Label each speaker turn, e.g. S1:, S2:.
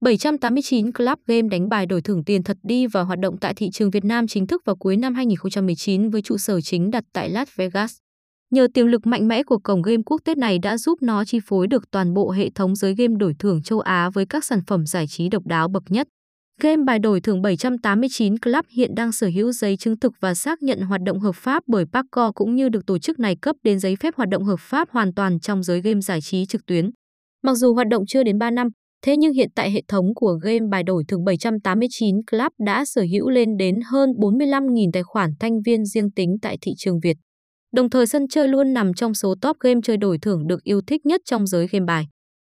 S1: 789 Club game đánh bài đổi thưởng tiền thật đi vào hoạt động tại thị trường Việt Nam chính thức vào cuối năm 2019 với trụ sở chính đặt tại Las Vegas. Nhờ tiềm lực mạnh mẽ của cổng game quốc tế này đã giúp nó chi phối được toàn bộ hệ thống giới game đổi thưởng châu Á với các sản phẩm giải trí độc đáo bậc nhất. Game bài đổi thưởng 789 Club hiện đang sở hữu giấy chứng thực và xác nhận hoạt động hợp pháp bởi Paco cũng như được tổ chức này cấp đến giấy phép hoạt động hợp pháp hoàn toàn trong giới game giải trí trực tuyến. Mặc dù hoạt động chưa đến 3 năm, thế nhưng hiện tại hệ thống của game bài đổi thưởng 789 Club đã sở hữu lên đến hơn 45.000 tài khoản thanh viên riêng tính tại thị trường Việt. Đồng thời sân chơi luôn nằm trong số top game chơi đổi thưởng được yêu thích nhất trong giới game bài.